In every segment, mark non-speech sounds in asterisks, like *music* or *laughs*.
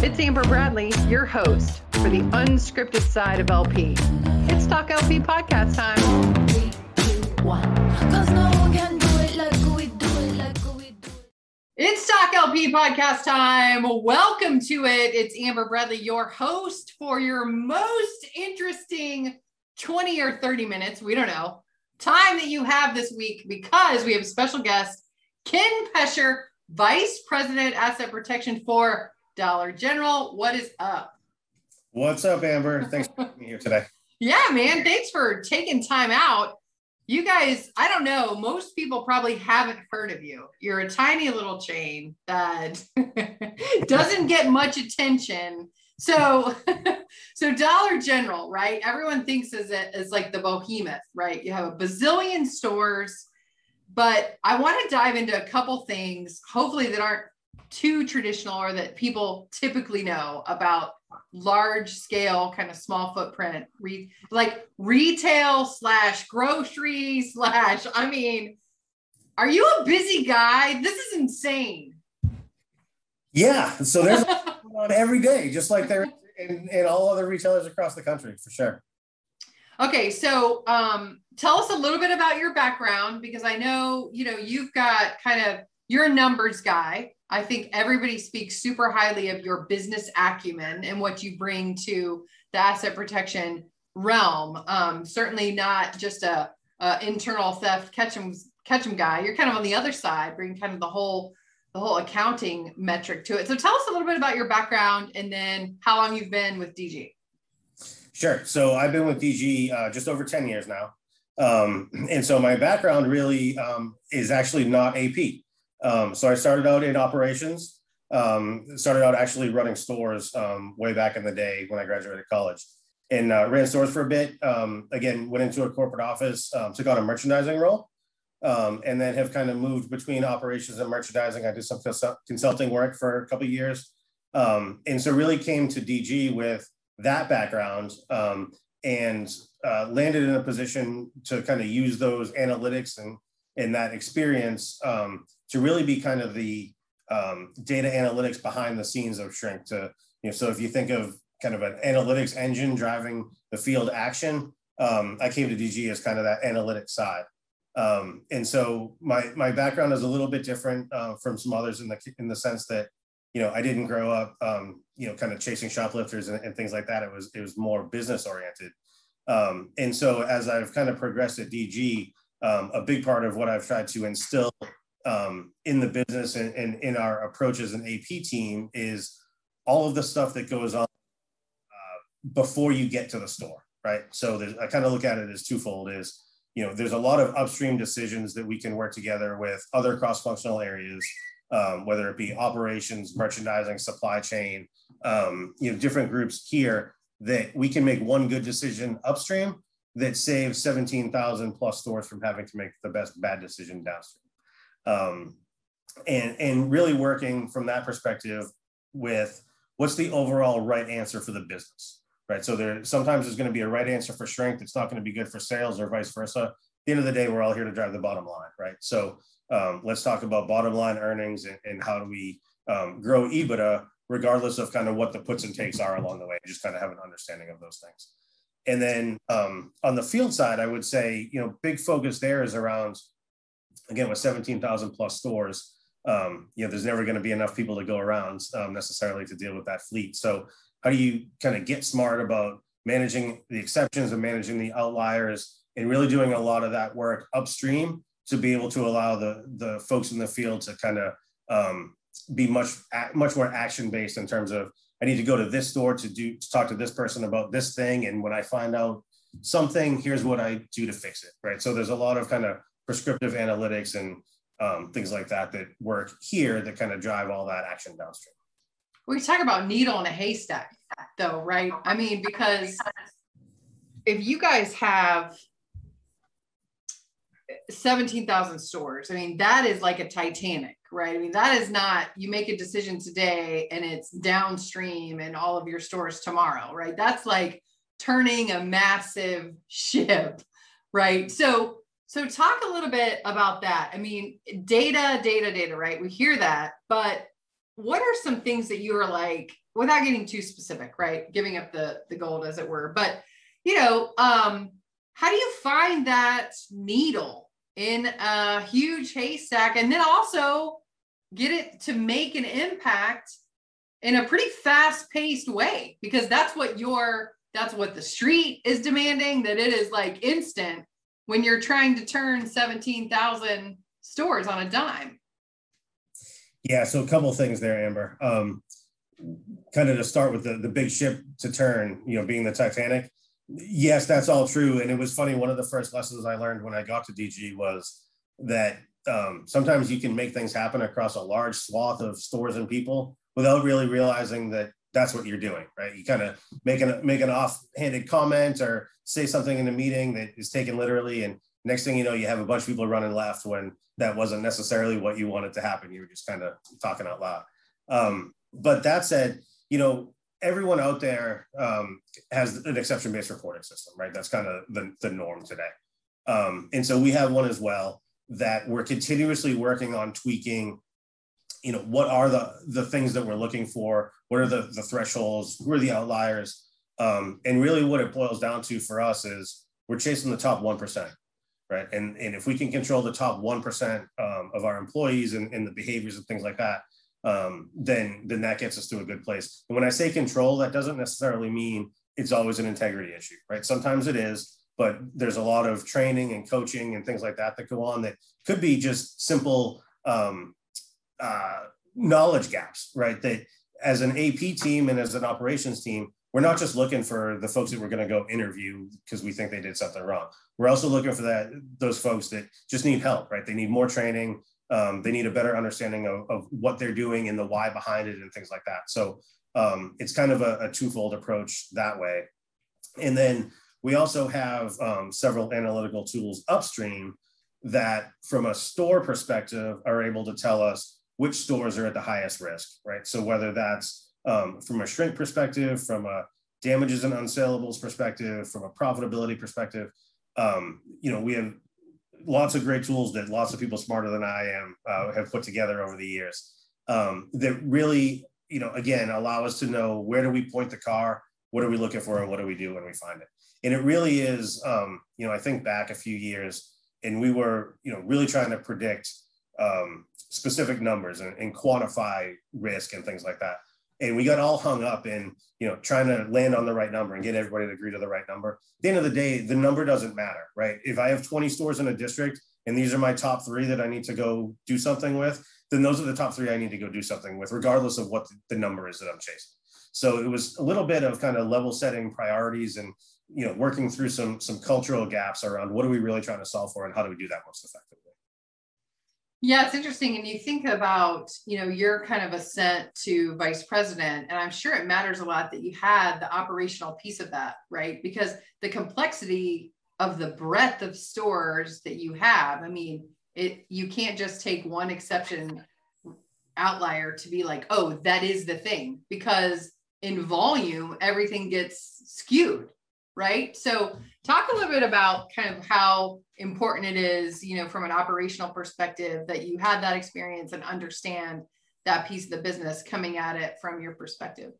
It's Amber Bradley, your host for the unscripted side of LP. It's Talk LP podcast time. Three, two, one. It's Talk LP podcast time. Welcome to it. It's Amber Bradley, your host for your most interesting 20 or 30 minutes. We don't know. Time that you have this week because we have a special guest, Ken Peschier, Vice President Asset Protection for Dollar General. What is up? What's up, Amber? Thanks for being here today. *laughs* yeah, man. Thanks for taking time out. You guys, I don't know, most people probably haven't heard of you. You're a tiny little chain that *laughs* doesn't get much attention. So, *laughs* so Dollar General, right? Everyone thinks as it as like the behemoth, right? You have a bazillion stores, but I want to dive into a couple things, hopefully that aren't too traditional or that people typically know about large scale kind of small footprint re- like retail slash grocery slash i mean are you a busy guy? This is insane. Yeah so there's *laughs* on every day just like there in, in all other retailers across the country for sure. Okay so um, tell us a little bit about your background because i know you know you've got kind of you're a numbers guy I think everybody speaks super highly of your business acumen and what you bring to the asset protection realm. Um, certainly not just a, a, internal theft catch them catch them guy. You're kind of on the other side, bringing kind of the whole the whole accounting metric to it. So tell us a little bit about your background and then how long you've been with DG. Sure. So I've been with DG uh, just over 10 years now. Um, and so my background really um, is actually not AP. Um, so I started out in operations, um, started out actually running stores um, way back in the day when I graduated college and uh, ran stores for a bit. Um, again, went into a corporate office, um, took on a merchandising role, um, and then have kind of moved between operations and merchandising. I did some consulting work for a couple years. and so really came to DG with that background and uh, landed in a position to kind of use those analytics and, and that experience um, to really be kind of the um, data analytics behind the scenes of shrink to you know so if you think of kind of an analytics engine driving the field action um, i came to dg as kind of that analytics side. Um, and so my my background is a little bit different uh, from some others in the in the sense that you know i didn't grow up um, you know kind of chasing shoplifters and, and, things like that. It was it was more business oriented. Um, and so as i've kind of progressed at dg um, a big part of what i've tried to instill um, in the business and, and, in our approach as an AP team is all of the stuff that goes on uh, before you get to the store, right? So I kind of look at it as twofold: is you know there's a lot of upstream decisions that we can work together with other cross-functional areas, um, whether it be operations, merchandising, supply chain, um, you know, different groups here that we can make one good decision upstream that saves 17,000 plus stores from having to make the best bad decision downstream um, and and really working from that perspective with what's the overall right answer for the business right? So there sometimes there's going to be a right answer for shrink it's not going to be good for sales or vice versa. At the end of the day we're all here to drive the bottom line right? So um, let's talk about bottom line earnings and, and how do we um, grow ebitda regardless of kind of what the puts and takes are along the way just kind of have an understanding of those things. And then um, on the field side i would say you know big focus there is around again with 17,000 plus stores, um, you know, there's never going to be enough people to go around um, necessarily to deal with that fleet. So how do you kind of get smart about managing the exceptions and managing the outliers and really doing a lot of that work upstream to be able to allow the the folks in the field to kind of um, be much much more action based in terms of I need to go to this store to do to talk to this person about this thing, and when I find out something, here's what I do to fix it. Right. So there's a lot of kind of prescriptive analytics and um, things like that that work here that kind of drive all that action downstream. We talk about needle in a haystack, though, right? I mean, because if you guys have 17,000 stores, I mean, that is like a Titanic, right? I mean, that is not, you make a decision today and it's downstream in all of your stores tomorrow, right? That's like turning a massive *laughs* ship, right? So, so talk a little bit about that. I mean, data, data, data, right? We hear that, but what are some things that you are like, without getting too specific, right? Giving up the the gold as it were. But you know, um, how do you find that needle in a huge haystack and then also get it to make an impact in a pretty fast paced way because that's what your that's what the street is demanding that it is like instant when you're trying to turn 17,000 stores on a dime. Yeah, so a couple things there, Amber. Um, kind of to start with the, the big ship to turn, you know, being the Titanic. Yes, that's all true. And it was funny. One of the first lessons I learned when I got to DG was that um, sometimes you can make things happen across a large swath of stores and people without really realizing that that's what you're doing, right? You kind of make an make an offhanded comment or say something in a meeting that is taken literally, and next thing you know, you have a bunch of people running left when that wasn't necessarily what you wanted to happen. You were just kind of talking out loud. Um, but that said, you know, everyone out there um, has an exception-based reporting system, right? That's kind of the, the norm today. Um, and so we have one as well that we're continuously working on tweaking you know what are the the things that we're looking for? What are the the thresholds? Who are the outliers? Um, and really what it boils down to for us is we're chasing the top 1% right? And and if we can control the top 1% um, of our employees and, and the behaviors and things like that um, then then that gets us to a good place. And when i say control that doesn't necessarily mean it's always an integrity issue right? Sometimes it is but there's a lot of training and coaching and things like that that go on that could be just simple um, uh, knowledge gaps, right? That as an AP team and as an operations team, we're not just looking for the folks that we're going to go interview because we think they did something wrong. We're also looking for that those folks that just need help, right? They need more training. Um, they need a better understanding of, of what they're doing and the why behind it and things like that. So um, it's kind of a, a, twofold approach that way. And then we also have um, several analytical tools upstream that, from a store perspective, are able to tell us which stores are at the highest risk, right? So whether that's um, from a shrink perspective, from a damages and unsaleables perspective, from a profitability perspective, um, you know, we have lots of great tools that lots of people smarter than I am uh, have put together over the years um, that really, you know, again, allow us to know where do we point the car, what are we looking for, and what do we do when we find it. And it really is, um, you know, I think back a few years, and we were, you know, really trying to predict um, specific numbers and, and quantify risk and things like that. And we got all hung up in, you know, trying to land on the right number and get everybody to agree to the right number. At the end of the day, the number doesn't matter, right? If I have 20 stores in a district and these are my top three that I need to go do something with, then those are the top three I need to go do something with, regardless of what the number is that I'm chasing. So it was a little bit of kind of level setting priorities and you know working through some some cultural gaps around what are we really trying to solve for and how do we do that most effectively. Yeah, it's interesting. And you think about, you know, your kind of ascent to vice president, and I'm sure it matters a lot that you had the operational piece of that, right? Because the complexity of the breadth of stores that you have, I mean, it you can't just take one exception outlier to be like, oh, that is the thing, because in volume, everything gets skewed, right? So talk a little bit about kind of how important it is, you know, from an operational perspective that you had that experience and understand that piece of the business coming at it from your perspective.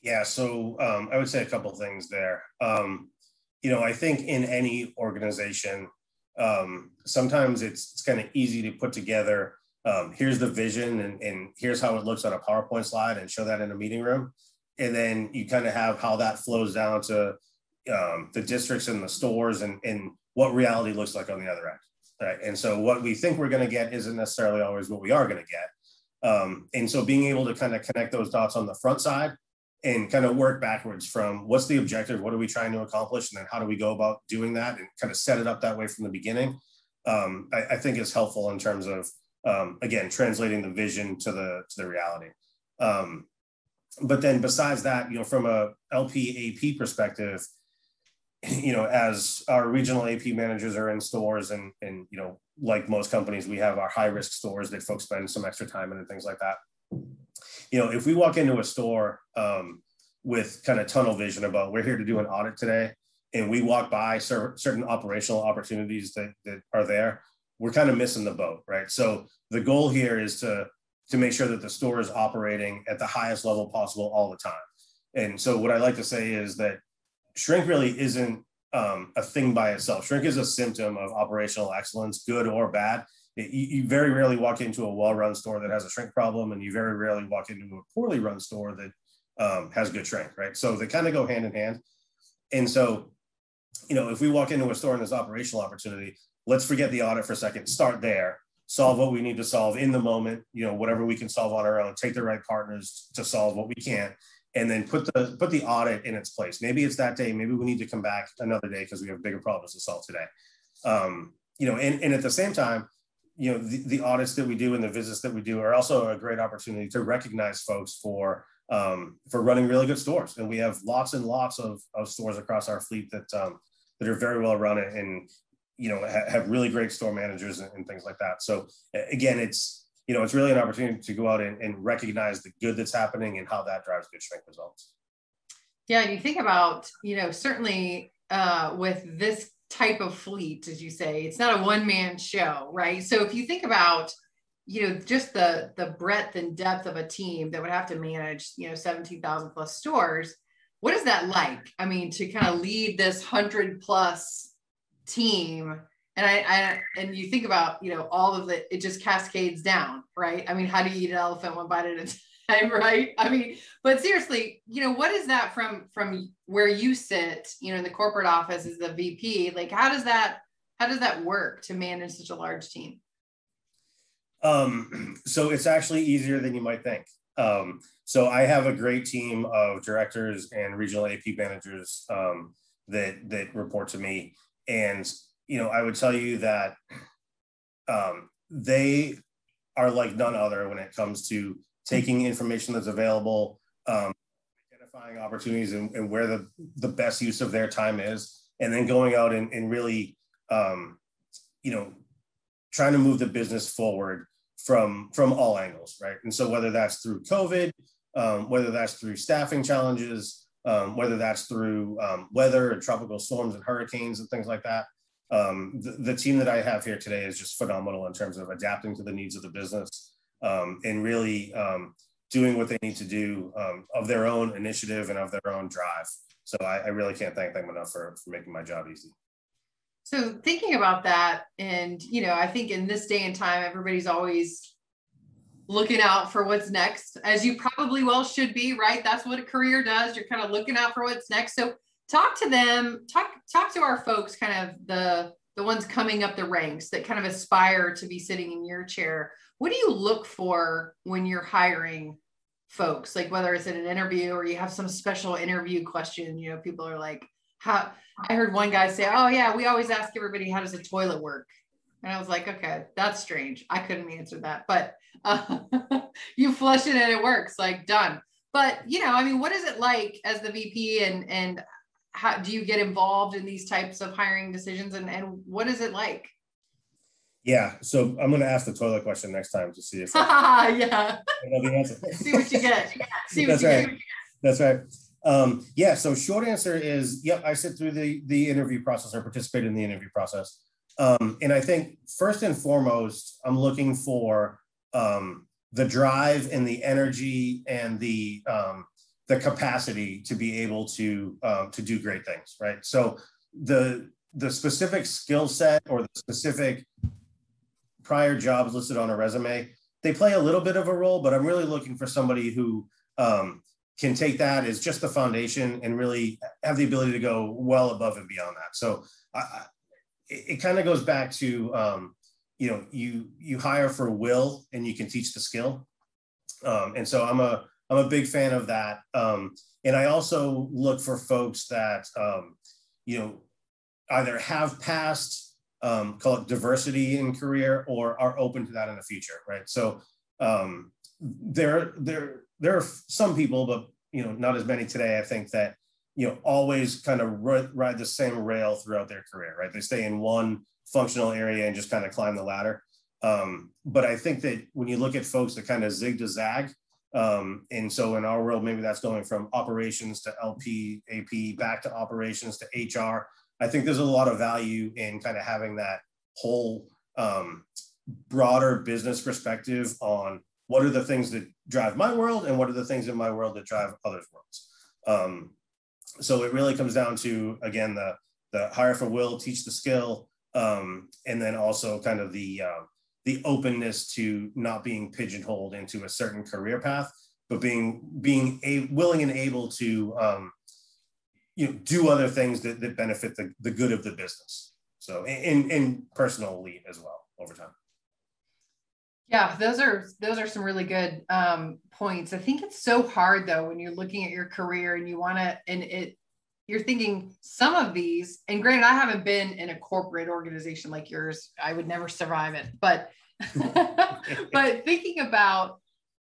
Yeah, so um, I would say a couple things there. Um, you know, I think in any organization, um, sometimes it's, it's kind of easy to put together. Um, here's the vision, and, and here's how it looks on a PowerPoint slide, and show that in a meeting room, and then you kind of have how that flows down to um, the districts and the stores, and, and what reality looks like on the other end. Right. And so what we think we're going to get isn't necessarily always what we are going to get. Um, and so being able to kind of connect those dots on the front side and kind of work backwards from what's the objective, what are we trying to accomplish, and then how do we go about doing that and kind of set it up that way from the beginning, um, I, I, think is helpful in terms of um, again translating the vision to the to the reality. Um, but then besides that, you know, from a LPAP perspective, you know, as our regional AP managers are in stores and, and, you know, like most companies, we have our high risk stores that folks spend some extra time in and things like that. You know, if we walk into a store um, with kind of tunnel vision about we're here to do an audit today, and we walk by certain operational opportunities that, that are there, we're kind of missing the boat, right? So the goal here is to to make sure that the store is operating at the highest level possible all the time. And so what I like to say is that shrink really isn't um, a thing by itself. Shrink is a symptom of operational excellence, good or bad. It, you, you, very rarely walk into a well-run store that has a shrink problem, and you very rarely walk into a poorly run store that um, has good shrink, right? So they kind of go hand in hand. And so, you know, if we walk into a store and there's operational opportunity, let's forget the audit for a second. Start there. Solve what we need to solve in the moment. You know, whatever we can solve on our own. Take the right partners to solve what we can, and then put the put the audit in its place. Maybe it's that day. Maybe we need to come back another day because we have bigger problems to solve today. Um, you know, and, and at the same time, you know, the, the audits that we do and the visits that we do are also a great opportunity to recognize folks for um, for running really good stores. And we have lots and lots of, of stores across our fleet that um, that are very well run and you know ha- have really great store managers and, and, things like that. So again, it's you know it's really an opportunity to go out and, and recognize the good that's happening and how that drives good shrink results. Yeah, and you think about you know certainly uh, with this type of fleet, as you say, it's not a one man show, right? So if you think about you know just the the breadth and depth of a team that would have to manage you know 17,000 plus stores what is that like i mean to kind of lead this 100 plus team and I, I and you think about you know all of the it just cascades down right? I mean how do you eat an elephant one bite at a *laughs* time right? I mean but seriously you know what is that from from where you sit you know in the corporate office as the vp like how does that how does that work to manage such a large team? Um, *clears throat* so it's actually easier than you might think. Um, so I have a great team of directors and regional AP managers um, that that report to me, and you know I would tell you that um, they are like none other when it comes to taking information that's available, um, identifying opportunities and, and, where the the best use of their time is, and then going out and, and really um, you know trying to move the business forward from from all angles, right? And so whether that's through COVID, um, whether that's through staffing challenges, um, whether that's through um, weather and tropical storms and hurricanes and things like that, um, the, the, team that I have here today is just phenomenal in terms of adapting to the needs of the business um, and really um, doing what they need to do of their own initiative and of their own drive. So I, I really can't thank them enough for, for making my job easy. So thinking about that, and you know, I think in this day and time, everybody's always looking out for what's next, as you probably well should be, right? That's what a career does. You're kind of looking out for what's next. So talk to them, talk talk to our folks, kind of the the ones coming up the ranks that kind of aspire to be sitting in your chair. What do you look for when you're hiring folks? Like whether it's in an interview or you have some special interview question, you know, people are like, how I heard one guy say, "Oh yeah, we always ask everybody how does a toilet work," and I was like, "Okay, that's strange. I couldn't answer that, but uh, *laughs* you flush it and it works. Like done." But you know, I mean, what is it like as the VP, and and how do you get involved in these types of hiring decisions, and and what is it like? Yeah, so I'm going to ask the toilet question next time to see if *laughs* I, yeah. The answer. *laughs* see what you get. *laughs* See what That's you right. get. That's right. Um, yeah, so short answer is, yep, I sit through the, the interview process or participate in the interview process. Um, and I think first and foremost, I'm looking for um, the drive and the energy and the um, the capacity to be able to um, to do great things, right? So the the specific skill set or the specific prior jobs listed on a resume, they play a little bit of a role, but I'm really looking for somebody who um, can take that as just the foundation and really have the ability to go well above and beyond that. So I, it, it kind of goes back to um, you know you you hire for will and you can teach the skill, um, and so I'm a I'm a big fan of that. Um, and I also look for folks that um, you know either have passed um, call it diversity in career or are open to that in the future, right? So um, there there there are some people, but you know, not as many today. I think that you know always kind of ride the same rail throughout their career, right? They stay in one functional area and just kind of climb the ladder. Um, but I think that when you look at folks that kind of zig to zag, um, and so in our world, maybe that's going from operations to LP, AP, back to operations to HR. I think there's a lot of value in kind of having that whole um, broader business perspective on what are the things that drive my world and what are the things in my world that drive others' worlds. Um, so it really comes down to again the the hire for will, teach the skill, um, and then also kind of the uh, the openness to not being pigeonholed into a certain career path, but being being a, willing and able to um, you know do other things that, that benefit the, the good of the business. So in in personally as well over time. Yeah, those are those are some really good um, points. I think it's so hard though when you're looking at your career and you want to and it you're thinking some of these and granted I haven't been in a corporate organization like yours. I would never survive it. But *laughs* but thinking about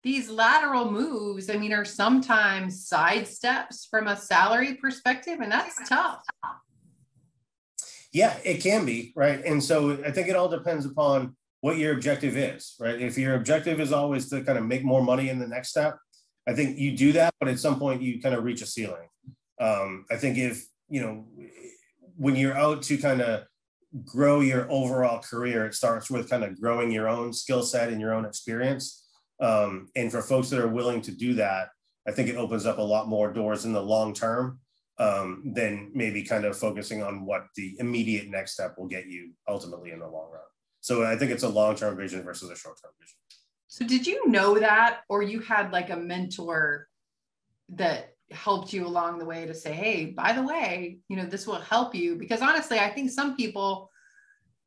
these lateral moves, I mean, are sometimes side steps from a salary perspective, and that's tough. Yeah, it can be, right? And so I think it all depends upon what your objective is, right? If your objective is always to kind of make more money in the next step, I think you do that, but at some point you kind of reach a ceiling. Um, I think if, you know, when you're out to kind of grow your overall career, it starts with kind of growing your own skill set and your own experience. Um, and for folks that are willing to do that, I think it opens up a lot more doors in the long term um, than maybe kind of focusing on what the immediate next step will get you ultimately in the long run. So I think it's a long term vision versus a short term vision. So did you know that, or you had like a mentor that helped you along the way to say, hey, by the way, you know, this will help you? Because honestly, I think some people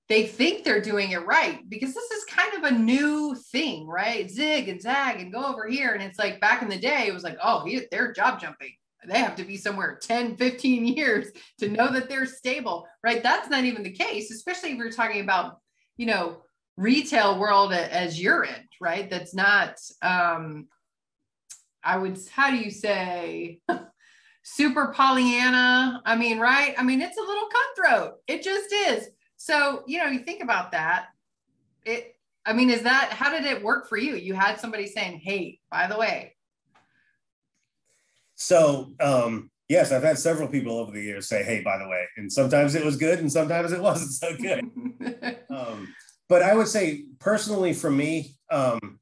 they think they're doing it right because this is kind of a new thing, right? Zig and zag and go over here. And it's like back in the day, it was like, oh, they're job jumping. They have to be somewhere 10, 15 *laughs* years to know that they're stable, right? That's not even the case, especially if you're talking about you know, retail world as you're in, right? That's not, um, I would, how do you say, *laughs* super Pollyanna? I mean, right? I mean, it's a little cutthroat. It just is. So, you know, you think about that. It, I mean, is that, how did it work for you? You had somebody saying, hey, by the way. So, um, yes, I've had several people over the years say, "Hey, by the way," and sometimes it was good, and sometimes it wasn't so good. *laughs* um, but I would say, personally, for me, um,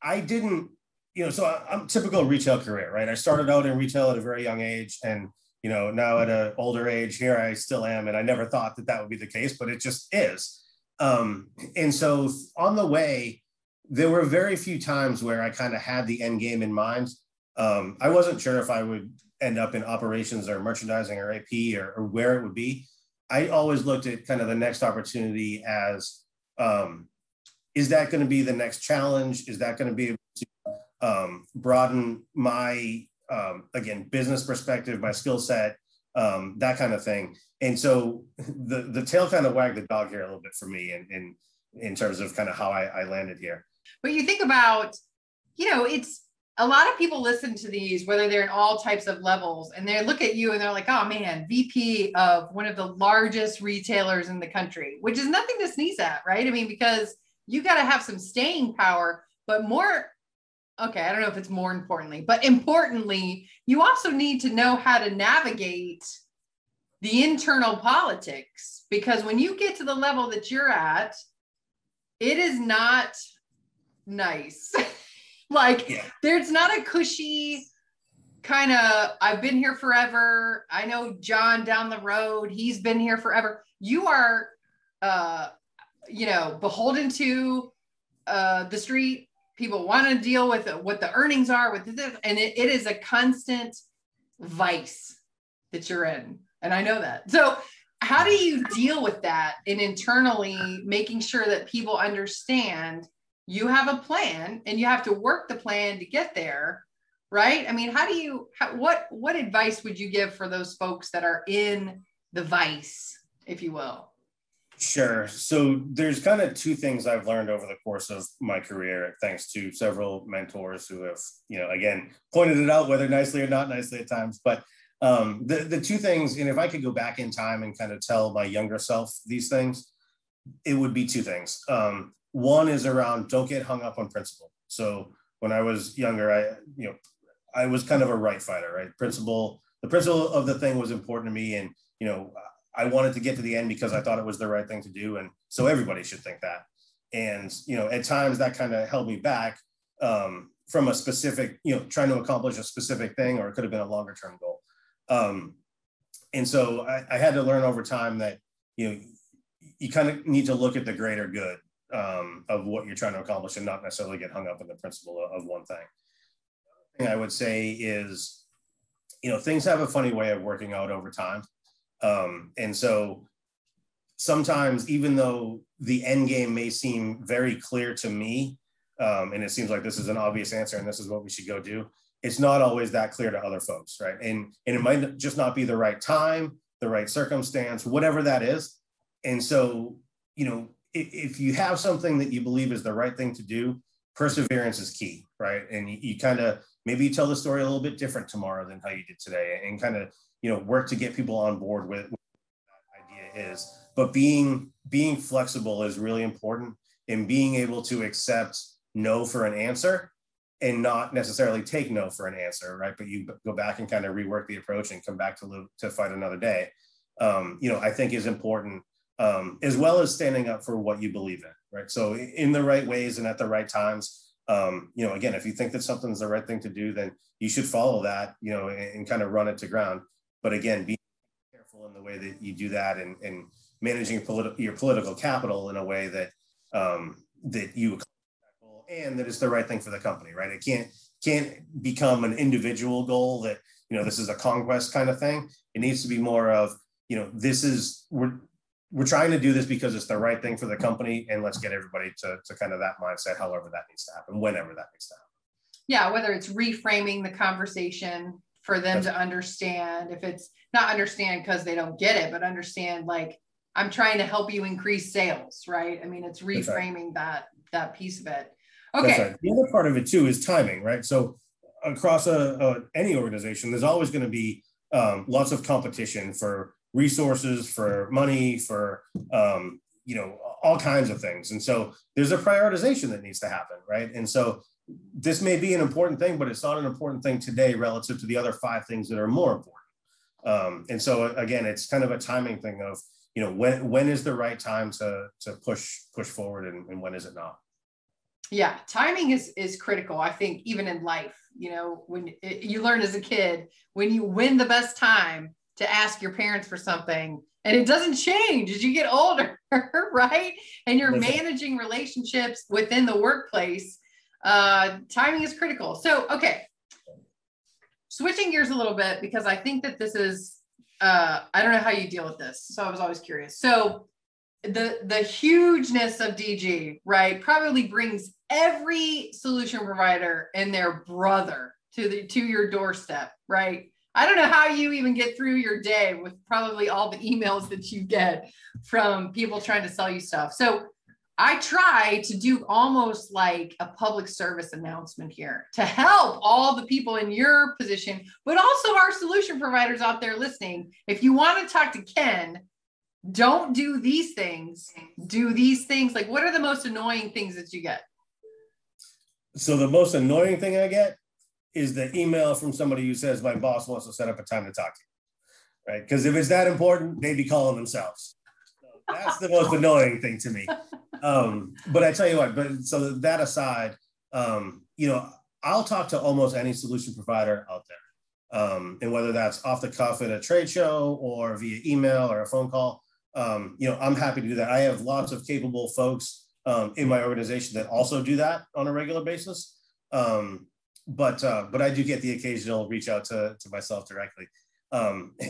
I didn't, you know, so I, am typical retail career, right? I started out in retail at a very young age, and you know, now at an older age, here I still am, and I never thought that that would be the case, but it just is. Um, and so on the way, there were very few times where I kind of had the end game in mind. Um, I wasn't sure if I would end up in operations or merchandising or AP or, or where it would be, I always looked at kind of the next opportunity as um, is that going to be the next challenge? Is that going to be um, broaden my um, again business perspective, my skill set, um, that kind of thing? And so the the tail kind of wagged the dog here a little bit for me, in in, in terms of kind of how I, I landed here. But you think about, you know, it's a lot of people listen to these, whether they're in all types of levels, and they look at you and they're like, oh man, VP of one of the largest retailers in the country, which is nothing to sneeze at, right? I mean, because you got to have some staying power, but more, okay, I don't know if it's more importantly, but importantly, you also need to know how to navigate the internal politics because when you get to the level that you're at, it is not nice. *laughs* like yeah. there's not a cushy kind of I've been here forever. I know John down the road, he's been here forever. You are uh you know, beholden to uh the street. People want to deal with uh, what the earnings are with this and it, it is a constant vice that you're in. And I know that. So how do you deal with that and internally making sure that people understand you have a plan and you have to work the plan to get there right i mean how do you how, what what advice would you give for those folks that are in the vice if you will sure so there's kind of two things i've learned over the course of my career thanks to several mentors who have you know again pointed it out whether nicely or not nicely at times but um, the, the two things and if i could go back in time and kind of tell my younger self these things it would be two things um, one is around don't get hung up on principle. So when I was younger, I you know I was kind of a right fighter, right? Principle, the principle of the thing was important to me, and you know I wanted to get to the end because I thought it was the right thing to do, and so everybody should think that. And you know at times that kind of held me back um, from a specific, you know, trying to accomplish a specific thing, or it could have been a longer term goal. Um, and so I, I, had to learn over time that, you know, you kind of need to look at the greater good um, of what you're trying to accomplish and not necessarily get hung up in the principle of, of one thing. thing I would say is, you know, things have a funny way of working out over time. Um, and so sometimes, even though the end game may seem very clear to me, um, and it seems like this is an obvious answer and this is what we should go do, it's not always that clear to other folks, right? And, and it might just not be the right time, the right circumstance, whatever that is. And so, you know, if, if you have something that you believe is the right thing to do, perseverance is key, right? And you, you kind of maybe you tell the story a little bit different tomorrow than how you did today, and kind of you know work to get people on board with, with that idea is. But being being flexible is really important, and being able to accept no for an answer and not necessarily take no for an answer, right? But you go back and kind of rework the approach and come back to live, to fight another day. Um, you know, I think is important um, as well as standing up for what you believe in, right? So in the right ways and at the right times. Um, you know, again, if you think that something's the right thing to do, then you should follow that, you know, and, and kind of run it to ground. But again, be careful in the way that you do that and, and managing your, politi- your political capital in a way that um, that you and that it's the right thing for the company, right? It can't can't become an individual goal that you know this is a conquest kind of thing. It needs to be more of you know this is we're we're trying to do this because it's the right thing for the company and let's get everybody to, to kind of that mindset however that needs to happen whenever that needs to happen yeah whether it's reframing the conversation for them to understand if it's not understand because they don't get it but understand like i'm trying to help you increase sales right i mean it's reframing right. that that piece of it okay right. the other part of it too is timing right so across a, a any organization there's always going to be um, lots of competition for resources, for money, for um, you know all kinds of things. And so there's a prioritization that needs to happen, right? And so this may be an important thing, but it's not an important thing today relative to the other five things that are more important. Um, and so again, it's kind of a timing thing of you know when when is the right time to to push push forward and, and when is it not? Yeah timing is is critical i think even in life you know when it, you learn as a kid when you win the best time to ask your parents for something and it doesn't change as you get older *laughs* right? And you're managing relationships within the workplace uh, timing is critical. So okay. Switching gears a little bit because i think that this is uh, i don't know how you deal with this so i was always curious. So the the hugeness of dg right probably brings every solution provider and their brother to the to your doorstep right? I don't know how you even get through your day with probably all the emails that you get from people trying to sell you stuff. So I try to do almost like a public service announcement here to help all the people in your position, but also our solution providers out there listening. If you want to talk to Ken, don't do these things, do these things. Like, what are the most annoying things that you get? So, the most annoying thing I get is the email from somebody who says my boss wants to set up a time to talk to you, right? Because if it's that important, they'd be calling themselves. That's the most annoying thing to me. Um, but I tell you what, but so that aside, um, you know, I'll talk to almost any solution provider out there. Um, and whether that's off the cuff at a trade show or via email or a phone call, um, you know, I'm happy to do that. I have lots of capable folks um, in my organization that also do that on a regular basis. Um, but uh, but I do get the occasional reach out to, to myself directly.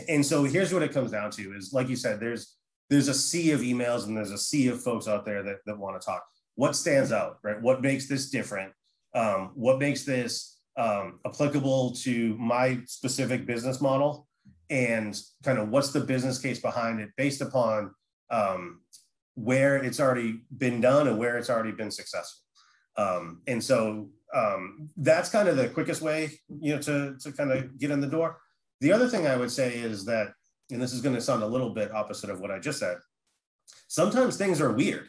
And so here's what it comes down to is like you said, there's there's a sea of emails and there's a sea of folks out there that, that want to talk. What stands out, right? What makes this different? Um, what makes this um, applicable to my specific business model? And kind of what's the business case behind it based upon um, where it's already been done and where it's already been successful. Um, and so um, that's kind of the quickest way, you know, to, to kind of get in the door. The other thing I would say is that, and this is going to sound a little bit opposite of what I just said, sometimes things are weird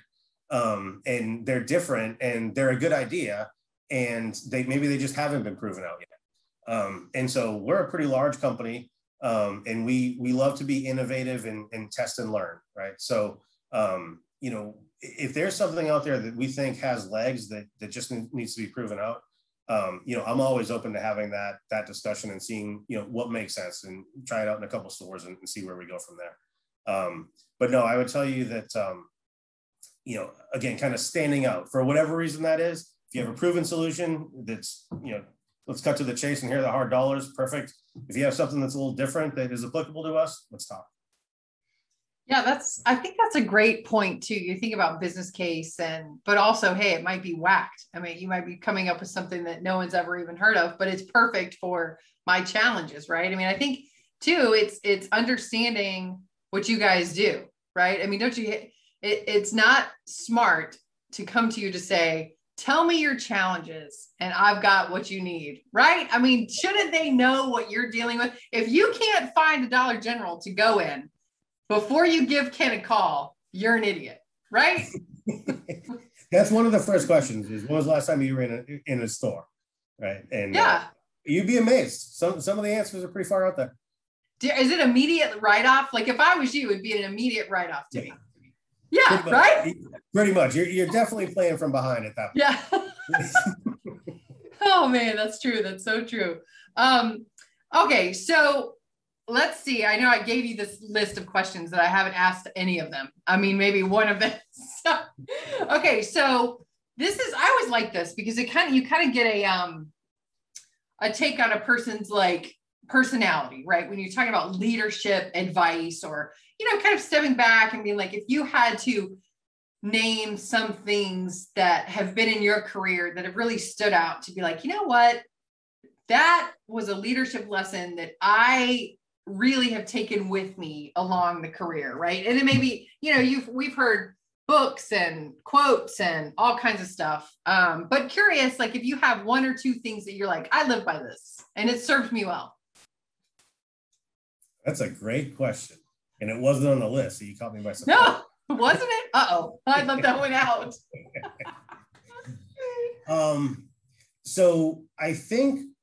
um, and they're different and they're a good idea and they maybe they just haven't been proven out yet. Um, and so we're a pretty large company um, and we we love to be innovative and, and test and learn, right? So um, you know, if there's something out there that we think has legs that that just needs to be proven out, um, you know, I'm always open to having that that discussion and seeing, you know, what makes sense and try it out in a couple stores and, and, see where we go from there. Um, but no, I would tell you that, um, you know, again, kind of standing out for whatever reason that is. If you have a proven solution that's, you know, let's cut to the chase and hear the hard dollars. Perfect. If you have something that's a little different that is applicable to us, let's talk. Yeah, that's I think that's a great point too. You think about business case and but also, hey, it might be whacked. I mean, you might be coming up with something that no one's ever even heard of, but it's perfect for my challenges, right? I mean, I think too, it's it's understanding what you guys do, right? I mean, don't you it, it's not smart to come to you to say, tell me your challenges and I've got what you need, right? I mean, shouldn't they know what you're dealing with? If you can't find a Dollar General to go in before you give Ken a call, you're an idiot, right? *laughs* That's one of the first questions is when was the last time you were in a, in a store? Right. And yeah, uh, you'd be amazed. Some, some of the answers are pretty far out there. Is it immediate write off? Like if I was you, it'd be an immediate write off to yeah. me. Yeah, pretty right? Pretty much. You're, you're definitely playing from behind at that point. Yeah. *laughs* oh man, that's true. That's so true. Um, okay, so let's see. I know I gave you this list of questions that I haven't asked any of them. I mean, maybe one of them. *laughs* okay, so this is I always like this because it kind of you kind of get a um a take on a person's like personality, right? When you're talking about leadership advice or you know, kind of stepping back and being like, if you had to name some things that have been in your career that have really stood out to be like, you know what? That was a leadership lesson that I really have taken with me along the career, right? And it may be, you know, you've we've heard books and quotes and all kinds of stuff. Um, but curious, like if you have one or two things that you're like, I live by this and it served me well. That's a great question. And it wasn't on the list, so you caught me by surprise. No, *laughs* wasn't it? Uh-oh. I left that one out. *laughs* um, so I think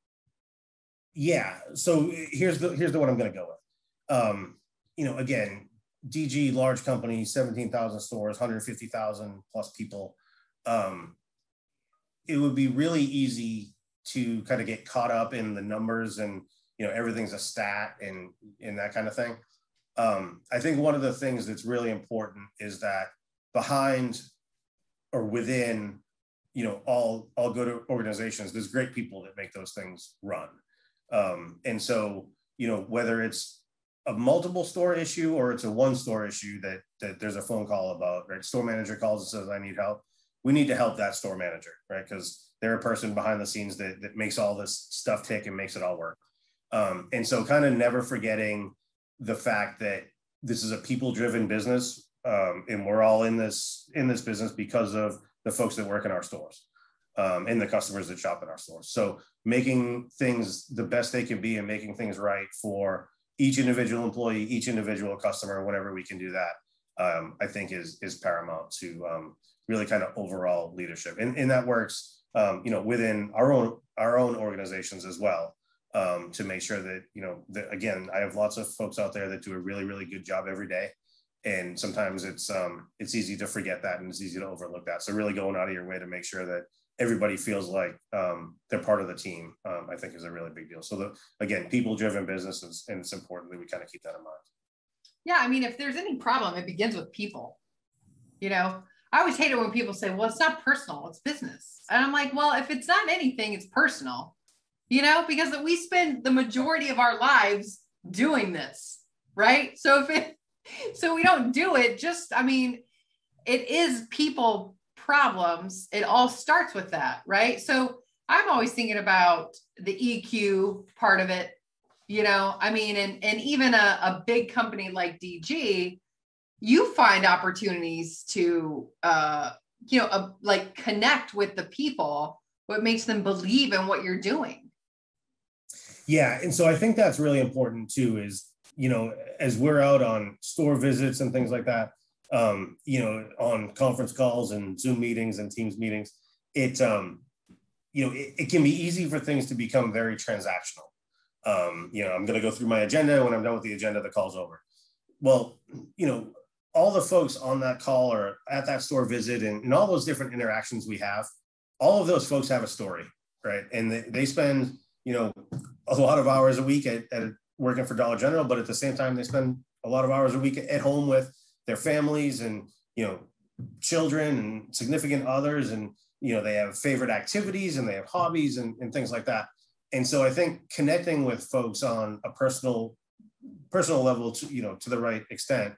yeah. So here's the here's the one I'm going to go with. Um, you know, again, DG large company, 17,000 stores, 150,000 plus people. Um, it would be really easy to kind of get caught up in the numbers and you know everything's a stat and and that kind of thing. Um, I think one of the things that's really important is that behind or within you know all all good organizations, there's great people that make those things run. Um, and so, you know, whether it's a multiple store issue or it's a one store issue that that there's a phone call about, right? Store manager calls and says, I need help. We need to help that store manager, right? Because they're a person behind the scenes that, that makes all this stuff tick and makes it all work. Um, and so kind of never forgetting the fact that this is a people driven business um, and we're all in this in this business because of the folks that work in our stores um, and the customers that shop in our stores. So making things the best they can be and making things right for each individual employee, each individual customer, whenever we can do that, um, I think is is paramount to um, really kind of overall leadership. And, and that works, um, you know, within our own our own organizations as well. Um, to make sure that you know that again, I have lots of folks out there that do a really really good job every day, and sometimes it's um, it's easy to forget that and it's easy to overlook that. So really going out of your way to make sure that everybody feels like um, they're part of the team, um, I think is a really big deal. So the, again, people driven businesses, and it's important that we kind of keep that in mind. Yeah. I mean, if there's any problem, it begins with people, you know, I always hate it when people say, well, it's not personal, it's business. And I'm like, well, if it's not anything, it's personal, you know, because we spend the majority of our lives doing this, right? So if it, *laughs* so we don't do it, just, I mean, it is people problems, it all starts with that, right? So I'm always thinking about the EQ part of it. You know, I mean, and and even a, a big company like DG, you find opportunities to uh, you know, uh, like connect with the people, what makes them believe in what you're doing. Yeah, and so I think that's really important too. Is you know, as we're out on store visits and things like that, um, you know, on conference calls and Zoom meetings and Teams meetings, it, um, you know, it, it can be easy for things to become very transactional. Um, you know, I'm going to go through my agenda. When I'm done with the agenda, the call's over. Well, you know, all the folks on that call or at that store visit and, and all those different interactions we have, all of those folks have a story. right? And they, they spend, you know, a lot of hours a week at, at working for Dollar General, but at the same time, they spend a lot of hours a week at home with their families and, you know, children and significant others. And, you know, they have favorite activities and they have hobbies and, and things like that. And so I think connecting with folks on a personal, personal level to, you know, to the right extent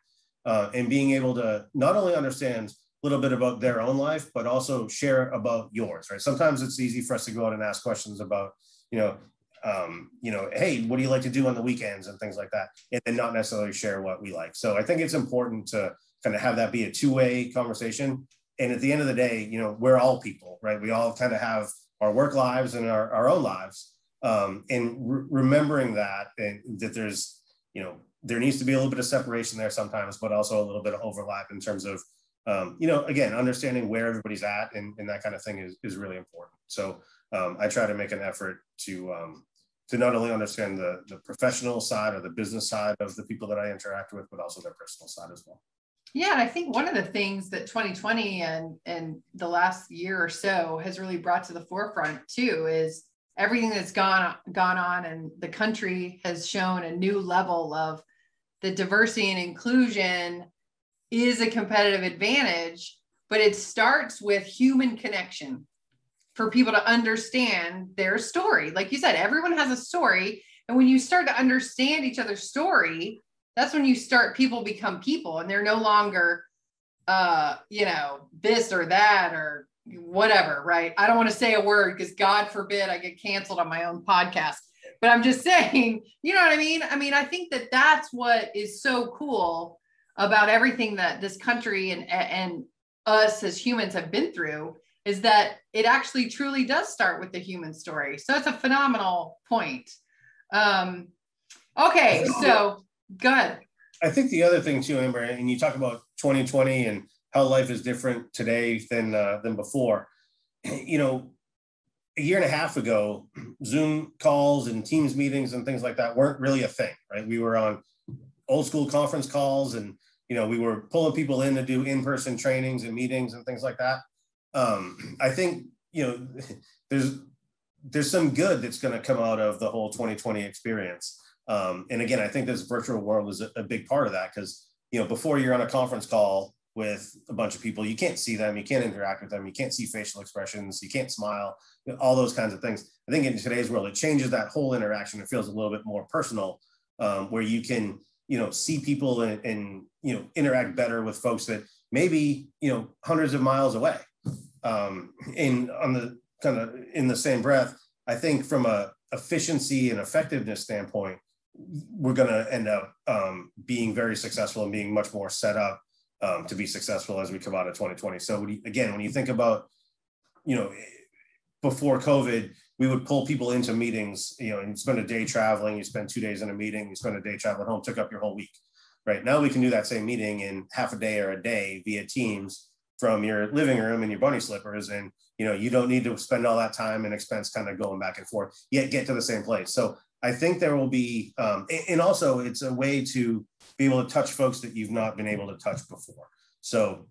uh, and being able to not only understand a little bit about their own life, but also share about yours, right? Sometimes it's easy for us to go out and ask questions about, you know, um, you know, hey, what do you like to do on the weekends and things like that, and then not necessarily share what we like. So I think it's important to kind of have that be a two-way conversation. And at the end of the day, you know, we're all people, right? We all kind of have our work lives and our, our own lives. Um, and re- remembering that and that there's, you know, there needs to be a little bit of separation there sometimes, but also a little bit of overlap in terms of, um, you know, again, understanding where everybody's at and, and that kind of thing is, is really important. So um, I try to make an effort to, um, to not only understand the, the professional side or the business side of the people that I interact with, but also their personal side as well. Yeah, and I think one of the things that 2020 and and the last year or so has really brought to the forefront too is everything that's gone gone on and the country has shown a new level of the diversity and inclusion is a competitive advantage, but it starts with human connection for people to understand their story. Like you said, everyone has a story. And when you start to understand each other's story, that's when you start people become people and they're no longer uh, you know, this or that or whatever, right? I don't want to say a word because God forbid I get canceled on my own podcast. But I'm just *laughs* saying, you know what I mean? I mean, I think that that's what is so cool about everything that this country and and us as humans have been through is that it actually truly does start with the human story. So it's a phenomenal point. Um, okay, so good. I think the other thing too, Amber, and you talk about 2020 and how life is different today than uh, than before. *clears throat* You know, a year and a half ago, *clears throat* Zoom calls and Teams meetings and things like that weren't really a thing, right? We were on old school conference calls and you know we were pulling people in to do in-person trainings and meetings and things like that um, I think you know *laughs* there's there's some good that's going to come out of the whole 2020 experience. Um, and again, I think this virtual world is a, a big part of that because you know before you're on a conference call with a bunch of people, you can't see them, you can't interact with them, you can't see facial expressions, you can't smile, you know, all those kinds of things. I think in today's world, it changes that whole interaction. It feels a little bit more personal, um, where you can you know see people and, and you know interact better with folks that maybe you know hundreds of miles away um, in on the kind of in the same breath, I think from a efficiency and effectiveness standpoint, we're going to end up um, being very successful and being much more set up um, to be successful as we come out of 2020. So you, again, when you think about, you know, before COVID, we would pull people into meetings, you know, and spend a day traveling, you spend two days in a meeting, you spend a day traveling home, took up your whole week. Right now we can do that same meeting in half a day or a day via Teams from your living room in your bunny slippers and you know you don't need to spend all that time and expense kind of going back and forth yet get to the same place. So i think there will be um, and also it's a way to be able to touch folks that you've not been able to touch before. So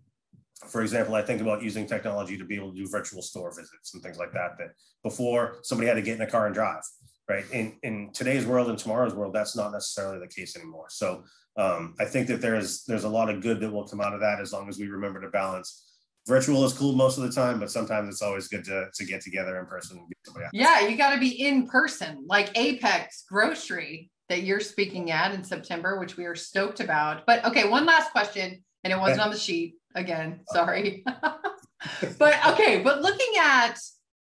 for example i think about using technology to be able to do virtual store visits and things like that that before somebody had to get in a car and drive right? In in today's world and tomorrow's world that's not necessarily the case anymore. So um, I think that there's there's a lot of good that will come out of that as long as we remember to balance. Virtual is cool most of the time, but sometimes it's always good to, to get together in person. Yeah, you got to be in person, like Apex Grocery that you're speaking at in September, which we are stoked about. But okay, one last question, and it wasn't on the sheet again. Sorry. *laughs* but okay, but looking at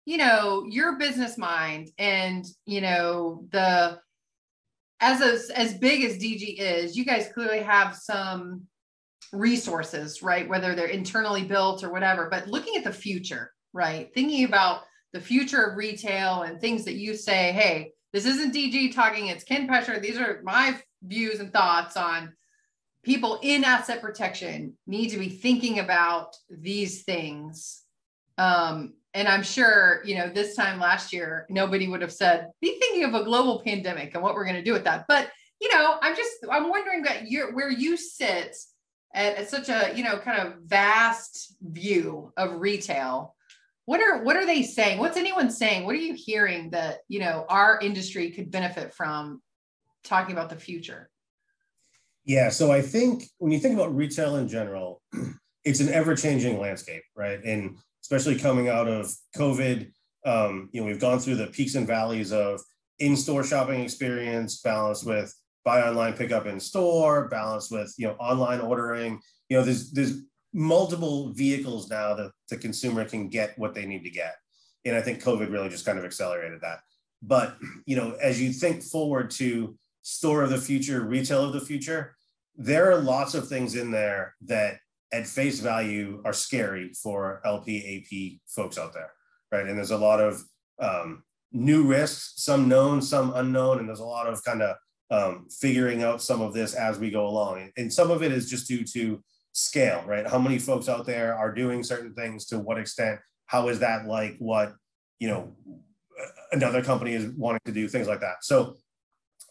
you know your business mind and you know the as a, as big as DG is, you guys clearly have some resources, right? Whether they're internally built or whatever, but looking at the future, right? Thinking about the future of retail and things that you say, hey, this isn't DG talking, it's Ken Peschier. These are my views and thoughts on people in asset protection need to be thinking about these things um, and I'm sure, you know, this time last year, nobody would have said, be thinking of a global pandemic and what we're going to do with that. But, you know, I'm just, I'm wondering that you're where you sit at, at such a, you know, kind of vast view of retail. what are what are they saying? What's anyone saying? What are you hearing that you know our industry could benefit from talking about the future? Yeah, so I think when you think about retail in general, *clears throat* it's an ever-changing landscape, right? And especially coming out of COVID, um, you know, we've gone through the peaks and valleys of in-store shopping experience balanced with buy online, pick up in store, balanced with you know online ordering. You know, there's there's multiple vehicles now that the consumer can get what they need to get. And I think COVID really just kind of accelerated that. But, you know, as you think forward to store of the future, retail of the future, there are lots of things in there that at face value are scary for LP, AP folks out there, right? And there's a lot of um, new risks, some known, some unknown, and there's a lot of kind of um, figuring out some of this as we go along. And some of it is just due to scale, right? How many folks out there are doing certain things to what extent? How is that like what, you know, another company is wanting to do, things like that. So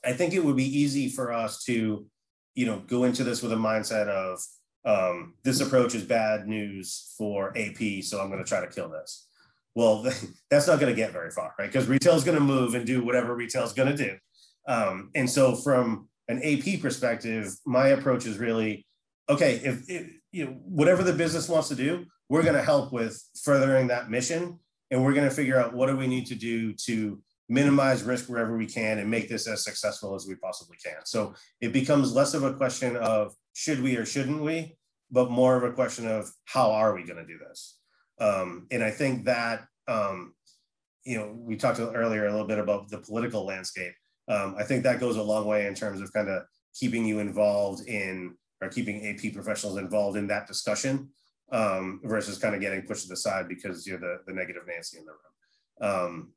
I think it would be easy for us to, you know, go into this with a mindset of um, this approach is bad news for AP, so I'm going to try to kill this. Well, *laughs* that's not going to get very far, right? Because retail is going to move and do whatever retail is going to do. Um, and so, from an AP perspective, my approach is really okay, if, if you know whatever the business wants to do, we're going to help with furthering that mission, and we're going to figure out what do we need to do to minimize risk wherever we can and make this as successful as we possibly can. So it becomes less of a question of should we or shouldn't we, but more of a question of how are we going to do this. Um, and I think that um, you know we talked earlier a little bit about the political landscape. Um, I think that goes a long way in terms of kind of keeping you involved in or keeping AP professionals involved in that discussion um, versus kind of getting pushed to the side because you're the, the negative Nancy in the room. Um,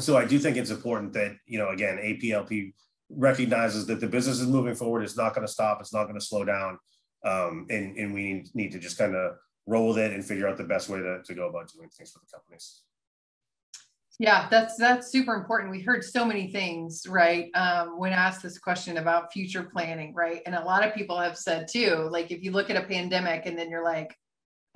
so I do think it's important that, you know, again, APLP recognizes that the business is moving forward. It's not going to stop. It's not going to slow down. Um, and, and we need to just kind of roll with it and figure out the best way to, to go about doing things for the companies. Yeah, that's that's super important. We heard so many things, right? Um, when asked this question about future planning, right? And a lot of people have said too, like if you look at a pandemic and then you're like,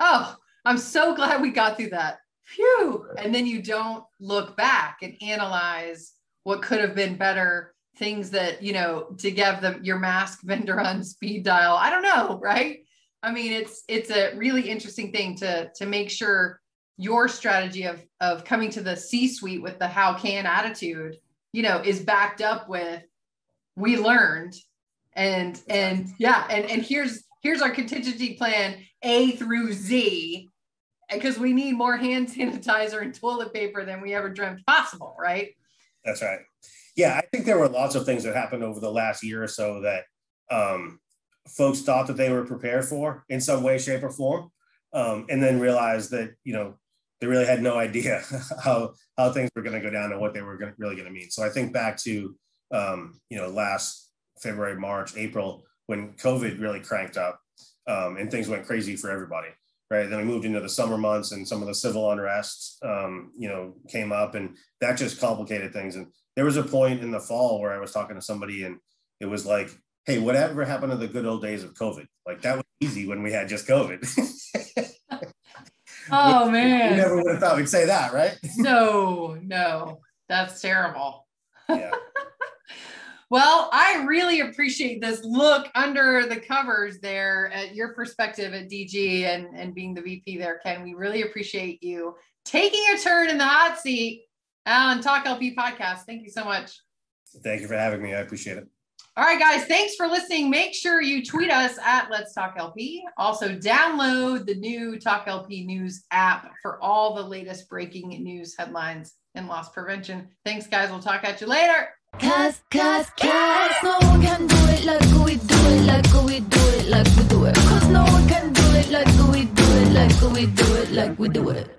oh, I'm so glad we got through that. Phew. And then you don't look back and analyze what could have been better, things that, you know, to give them your mask *laughs* vendor on speed dial. I don't know, right? I mean, it's it's a really interesting thing to to make sure your strategy of of coming to the C suite with the how can attitude, you know, is backed up with we learned and and yeah, and and here's here's our contingency plan A through Z because we need more *laughs* hand sanitizer and toilet paper than we ever dreamt possible, right? That's right. Yeah, I think there were lots of things that happened over the last year or so that um, folks thought that they were prepared for in some way, shape, or form, um, and then realized that you know they really had no idea *laughs* how how things were going to go down and what they were gonna, really going to mean. So I think back to um, you know last February, March, April when COVID really cranked up um, and things went crazy for everybody. Right. Then we moved into the summer months and some of the civil unrest, um, you know, came up and that just complicated things. And there was a point in the fall where I was talking to somebody and it was like, hey, whatever happened to the good old days of COVID? Like that was easy when we had just COVID. *laughs* Oh man. You never would have thought we'd say that, right? no, no. That's terrible. Yeah. Well, I really appreciate this look under the covers there at your perspective at DG and, and being the VP there, Ken. We really appreciate you taking a turn in the hot seat uh, on Talk LP podcast. Thank you so much. Thank you for having me. I appreciate it. All right, guys, thanks for listening. Make sure you tweet us at Let's Talk LP. Also, download the new Talk LP News app for all the latest breaking news headlines and loss prevention. Thanks, guys. We'll talk at you later. Cause, cause, cause, no one can do it like we do it, like we do it, like we do it. Cause no one can do it like we do it, like we do it, like we do it.